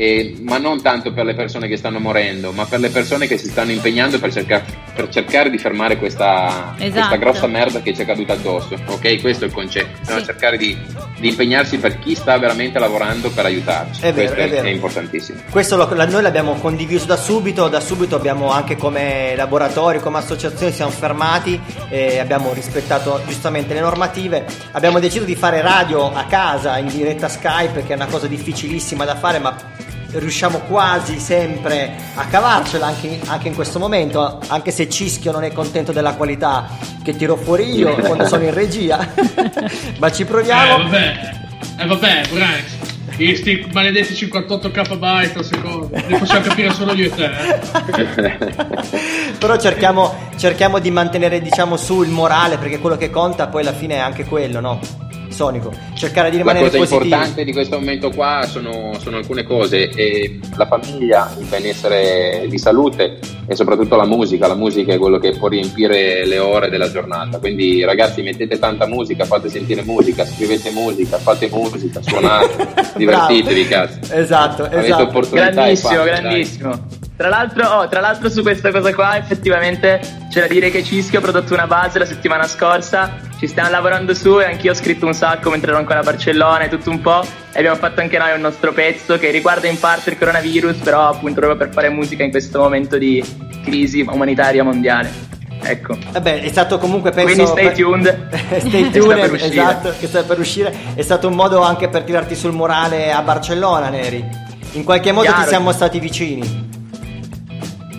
eh, ma non tanto per le persone che stanno morendo, ma per le persone che si stanno impegnando per, cerca- per cercare di fermare questa, Esatto. questa grossa merda che ci è caduta addosso. Ok, questo è il concetto. Sì. cercare di, di impegnarsi per chi sta veramente lavorando per aiutarci. È vero, questo è vero. importantissimo. Questo lo- la- noi l'abbiamo condiviso da subito, da subito abbiamo anche come laboratorio, come associazione siamo fermati e abbiamo rispettato giustamente le normative. Abbiamo deciso di fare radio a casa in diretta Skype, che è una cosa difficilissima da fare, ma riusciamo quasi sempre a cavarcela anche, anche in questo momento, anche se Cischio non è contento della qualità che tiro fuori io quando sono in regia, ma ci Eh, proviamo. vabbè, eh, vabbè, Branks. Questi maledetti 58 KB al secondo, li possiamo capire solo io e te. eh. Però cerchiamo, cerchiamo di mantenere diciamo su il morale perché quello che conta poi alla fine è anche quello, no? Sonico, cercare di La rimanere cosa positivi. importante di questo momento qua sono, sono alcune cose, e la famiglia, il benessere di salute e soprattutto la musica, la musica è quello che può riempire le ore della giornata, quindi ragazzi mettete tanta musica, fate sentire musica, scrivete musica, fate musica, suonate, divertitevi cazzo. Esatto, Avete esatto. opportunità Grandissimo, fate, dai. Tra l'altro, oh, tra l'altro su questa cosa qua effettivamente c'è da dire che Cischio ha prodotto una base la settimana scorsa, ci stiamo lavorando su e anch'io ho scritto un sacco mentre ero ancora a Barcellona e tutto un po' e abbiamo fatto anche noi un nostro pezzo che riguarda in parte il coronavirus però appunto proprio per fare musica in questo momento di crisi umanitaria mondiale. Ecco. Vabbè, è stato comunque penso Quindi stay tuned. stay Sta tuned, per uscire. esatto, che sta per uscire. È stato un modo anche per tirarti sul morale a Barcellona, Neri. In qualche modo Chiaro. ti siamo stati vicini.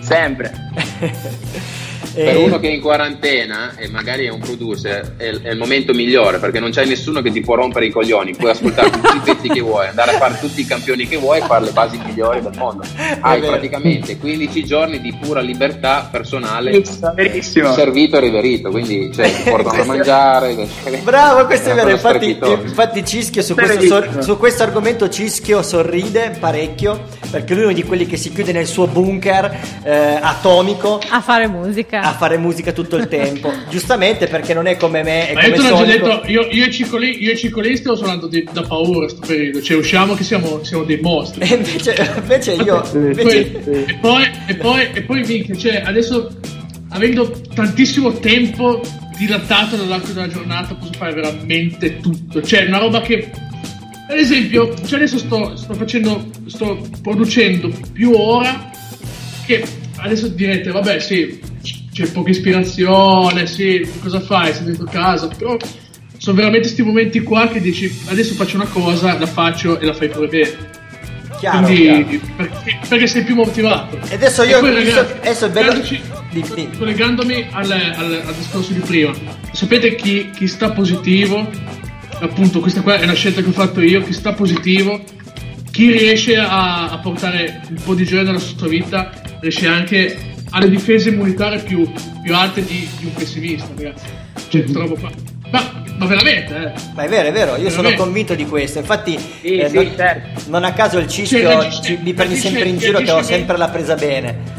Sempre. Per E- uno che è in quarantena e magari è un producer è, è il momento migliore perché non c'è nessuno che ti può rompere i coglioni, puoi ascoltare tutti i pezzi che vuoi, andare a fare tutti i campioni che vuoi e fare le basi migliori del mondo. Hai praticamente 15 giorni di pura libertà personale Verissimo, servito e riverito, quindi cioè, ti portano a mangiare. Bravo, questo è vero. Infatti, infatti Cischio su Questo questo, su questo argomento Cischio sorride parecchio perché lui è uno di quelli che si chiude nel suo bunker eh, atomico A fare musica. a fare musica tutto il tempo. Giustamente perché non è come me e Ma io come già Sonico. detto, io, io e Ciccoli, io e Ciccoli stiamo suonando di- da paura sto periodo, cioè usciamo che siamo, siamo dei mostri. E invece, invece io invece- Poi- e poi, e poi, e poi minchia, cioè adesso avendo tantissimo tempo dilatato nell'arco della giornata posso fare veramente tutto. Cioè una roba che, per esempio, cioè adesso sto, sto facendo, sto producendo più ora che adesso direte, vabbè sì, c'è poca ispirazione, sì, cosa fai? Sei dentro casa, però sono veramente questi momenti qua che dici adesso faccio una cosa, la faccio e la fai pure bene. chiaro, Quindi, chiaro. perché, perché sei più motivato. E adesso io E poi, ragazzi, adesso è bello- di- collegandomi al, al- al discorso di prima, sapete chi, chi sta positivo? Appunto, questa qua è una scelta che ho fatto io. Chi sta positivo, chi riesce a, a portare un po' di gioia nella sua vita, riesce anche alle difese immunitarie più, più alte di, di un pessimista, ragazzi. Cioè, trovo qua. Ma, ma veramente, eh. Ma è vero, è vero, io sono Veramente. convinto di questo. Infatti, Sì, eh, sì, non, certo. non a caso il Cischio Cioè, mi prendi sempre in giro che ho sempre la presa bene.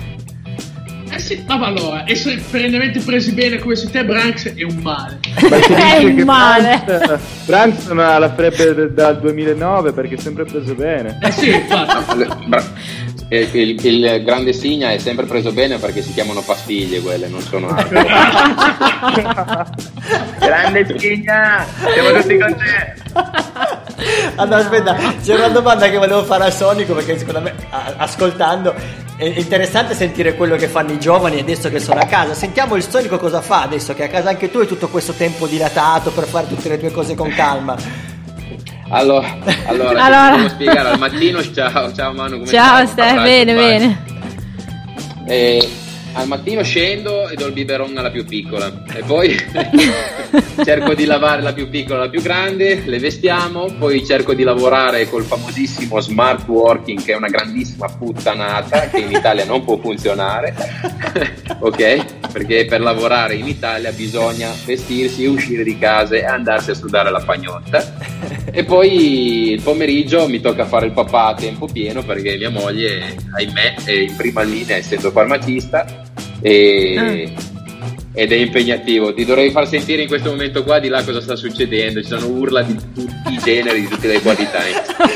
Sì, ma allora, essere perennemente presi bene come sei te, Branks, è un male. Ma si È un male. Branks, Branks non ha la febbre d- dal 2009 perché è sempre preso bene. Eh sì, infatti. Bra- eh, Il, il grande Signa è sempre preso bene perché si chiamano pastiglie quelle, non sono altro. Grande Spigna, siamo tutti con te. Allora, aspetta, c'è una domanda che volevo fare a Sonico perché secondo me, a- ascoltando, è interessante sentire quello che fanno i giovani adesso che sono a casa. Sentiamo il Sonico cosa fa adesso che è a casa anche tu hai tutto questo tempo dilatato per fare tutte le tue cose con calma. Allora, allora, Allora. spiegare al mattino, ciao, ciao Manu, come Ciao stai? Bene, bene. E al mattino scendo e do il biberon alla più piccola e poi cerco di lavare la più piccola alla più grande, le vestiamo, poi cerco di lavorare col famosissimo smart working che è una grandissima puttanata che in Italia non può funzionare, ok? Perché per lavorare in Italia bisogna vestirsi, uscire di casa e andarsi a sudare la pagnotta. E poi il pomeriggio mi tocca fare il papà a tempo pieno perché mia moglie, ahimè, è in prima linea essendo farmacista e, ed è impegnativo. Ti dovrei far sentire in questo momento qua di là cosa sta succedendo. Ci sono urla di tutti i generi, di tutte le qualità.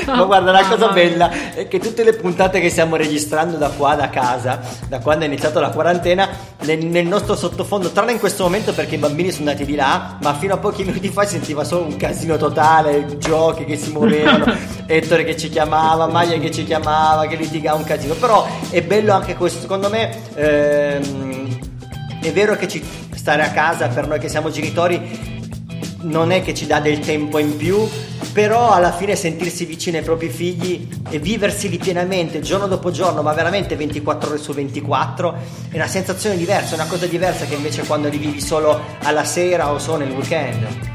Ma guarda, la cosa bella è che tutte le puntate che stiamo registrando da qua, da casa, da quando è iniziata la quarantena, nel, nel nostro sottofondo, tranne in questo momento perché i bambini sono andati di là, ma fino a pochi minuti fa sentiva solo un casino totale, giochi che si muovevano, Ettore che ci chiamava, Maglia che ci chiamava, che litigava un casino. Però è bello anche questo, secondo me... Ehm, è vero che ci, stare a casa per noi che siamo genitori non è che ci dà del tempo in più, però alla fine sentirsi vicini ai propri figli e viversili pienamente giorno dopo giorno, ma veramente 24 ore su 24, è una sensazione diversa, è una cosa diversa che invece quando li vivi solo alla sera o solo nel weekend.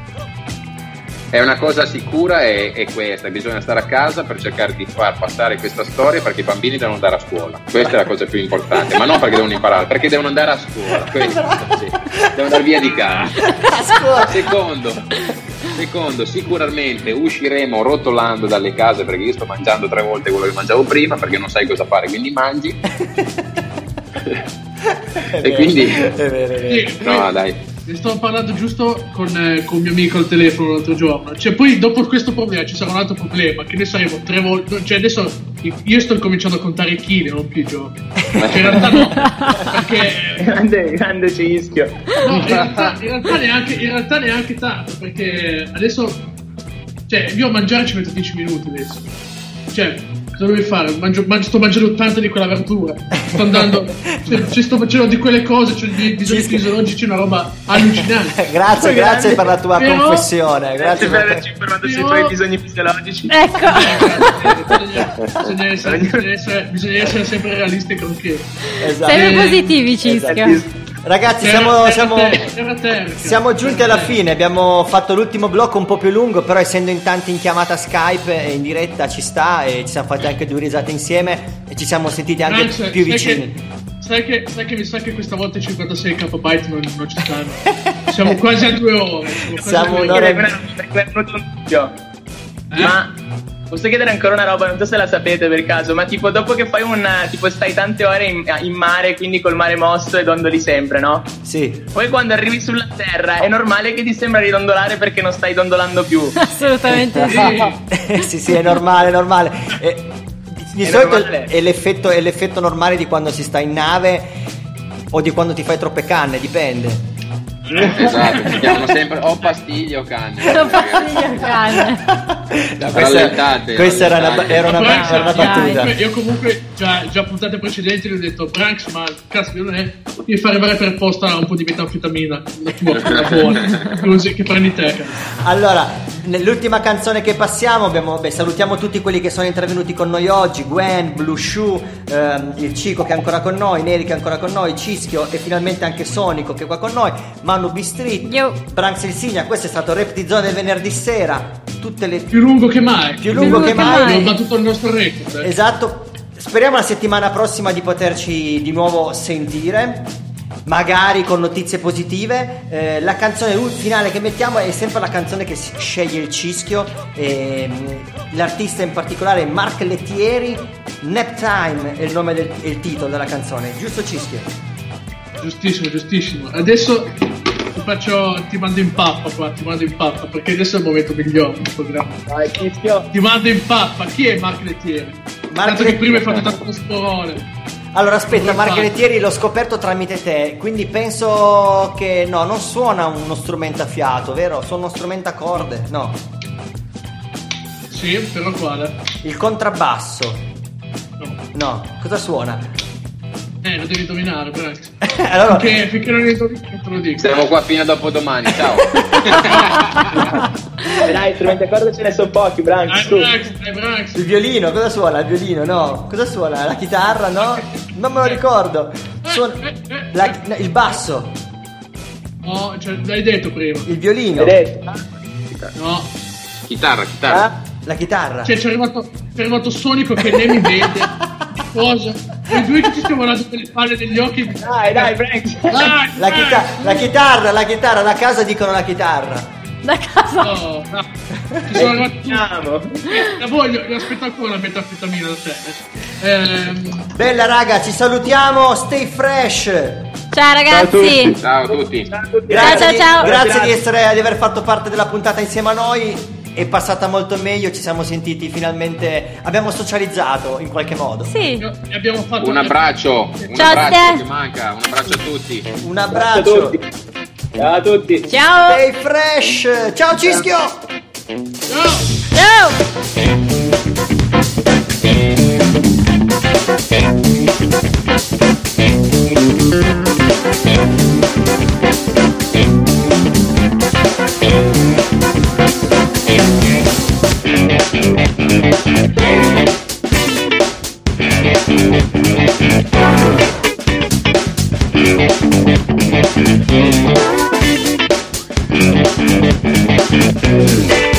È una cosa sicura è, è questa, bisogna stare a casa per cercare di far passare questa storia perché i bambini devono andare a scuola. Questa è la cosa più importante, ma non perché devono imparare, perché devono andare a scuola. Questo, sì. Devono andare via di casa. Secondo, secondo, sicuramente usciremo rotolando dalle case perché io sto mangiando tre volte quello che mangiavo prima perché non sai cosa fare, quindi mangi. e quindi... È vero, è vero. No, dai. Ne stavo parlando giusto con, eh, con mio amico al telefono l'altro giorno. Cioè, poi dopo questo problema ci sarà un altro problema. Che ne saremo tre volte. Cioè, adesso io sto cominciando a contare chili, non più i giorni. Cioè, in realtà no. Perché. Grande, grande cischio. No, in realtà, in realtà neanche, in realtà neanche tanto. Perché adesso. Cioè, io a mangiare ci metto 10 minuti adesso. Cioè, cosa devi fare? Mangio, mangio- sto mangiando tanta di quella verdura. Sto andando. Cioè, ci sto facendo di quelle cose. Cioè, di bisogni fisiologici, una roba allucinante. Grazie, grazie per la tua Però- confessione. Grazie per per averci informato sui tuoi bisogni fisiologici. bisogna, essere, bisogna, essere, bisogna essere sempre realisti con che. Esatto. Sempre positivi, Cischio. Ragazzi, Terra, siamo, terra, siamo- terra, terra, terra. siamo giunti alla fine. Abbiamo fatto l'ultimo blocco un po' più lungo, però essendo in tanti in chiamata Skype e in diretta ci sta e ci siamo fatti anche due risate insieme e ci siamo sentiti anche Max, più sai vicini. Che, sai, che, sai che mi sa che questa volta i 56 KB non, non ci stanno. Siamo quasi a due ore. Siamo due un'ora e- Ma posso chiedere ancora una roba? Non so se la sapete per caso, ma tipo dopo che fai un. tipo stai tante ore in, in mare, quindi col mare mosso e dondoli sempre, no? Sì. Poi quando arrivi sulla terra è normale che ti sembra di dondolare perché non stai dondolando più. Assolutamente sì. sì, sì, è normale, è normale. Eh, di È solito normale. È, l'effetto, è l'effetto normale di quando si sta in nave o di quando ti fai troppe canne, dipende. Esatto, ci chiamano sempre o pastiglie o canne. Non fastidio, cane. No, Rallentate, questa era una, era una- era una battuta. io comunque già, già puntate precedenti gli ho detto Branks ma cazzo non è devi fare arrivare per posta un po' di metanfetamina la tua quella buona così che prendi te. Allora, nell'ultima canzone che passiamo, abbiamo, beh, salutiamo tutti quelli che sono intervenuti con noi oggi: Gwen, Blue Shoe, ehm, il Cico che è ancora con noi, Neri che è ancora con noi, Cischio e finalmente anche Sonico che è qua con noi, Manu B Street, Branks il Signa. Questo è stato Rap di Zone del venerdì sera. Tutte le più lungo che mai più lungo che mai. abbiamo battuto il nostro record eh. Esatto. Speriamo la settimana prossima di poterci di nuovo sentire. Magari con notizie positive. Eh, la canzone finale che mettiamo è sempre la canzone che sceglie il cischio. Ehm, l'artista in particolare è Mark Lettieri. Nap Time è il nome del il titolo della canzone. Giusto cischio? giustissimo giustissimo adesso ti faccio ti mando in pappa qua ti mando in pappa perché adesso è il momento migliore del programma Vai, Cischio. ti mando in pappa chi è Mark Lettieri Tanto che prima hai fatto tanto sporone Allora aspetta? Lettieri l'ho scoperto tramite te, quindi penso che no, non suona uno strumento a fiato, vero? Suona uno strumento a corde, no. sì però quale Il contrabbasso. No, cosa suona? eh lo devi indovinare Branks Allora- finché, finché non non te lo dico Siamo qua fino a dopodomani, ciao. Dai, strumenti a corda ce ne sono pochi, Branks. su. Il violino, cosa suona? Il violino, no? Cosa suona? La chitarra, no? Non me lo ricordo. Suona la- no, il basso, no cioè, l'hai detto prima il violino, no Chitarra, chitarra. la chitarra. cioè c'è arrivato, c'è arrivato Sonico che né mi vede cosa e due che ci stiamo guardando per le palle degli occhi dai dai Branks dai, La, dai. chita- la chitarra, la chitarra, da casa dicono la chitarra. Da casa. No, no. Ci sono arrivati La voglio, io aspetto ancora la metanfetamina da te. eh. Ehm, Bella raga, ci salutiamo, stay fresh. Ciao ragazzi. Ciao a tutti. Grazie, ciao, di, ciao. grazie di, essere, di aver fatto parte della puntata insieme a noi. È passata molto meglio, ci siamo sentiti finalmente. Abbiamo socializzato in qualche modo. Sì. Abbiamo fatto Un abbraccio, un Ciao, abbraccio Ste. che manca, un abbraccio a tutti. Un abbraccio. Ciao a tutti. Ciao. Stay fresh. Ciao Cischio. Ciao. Thank you. Mm-hmm.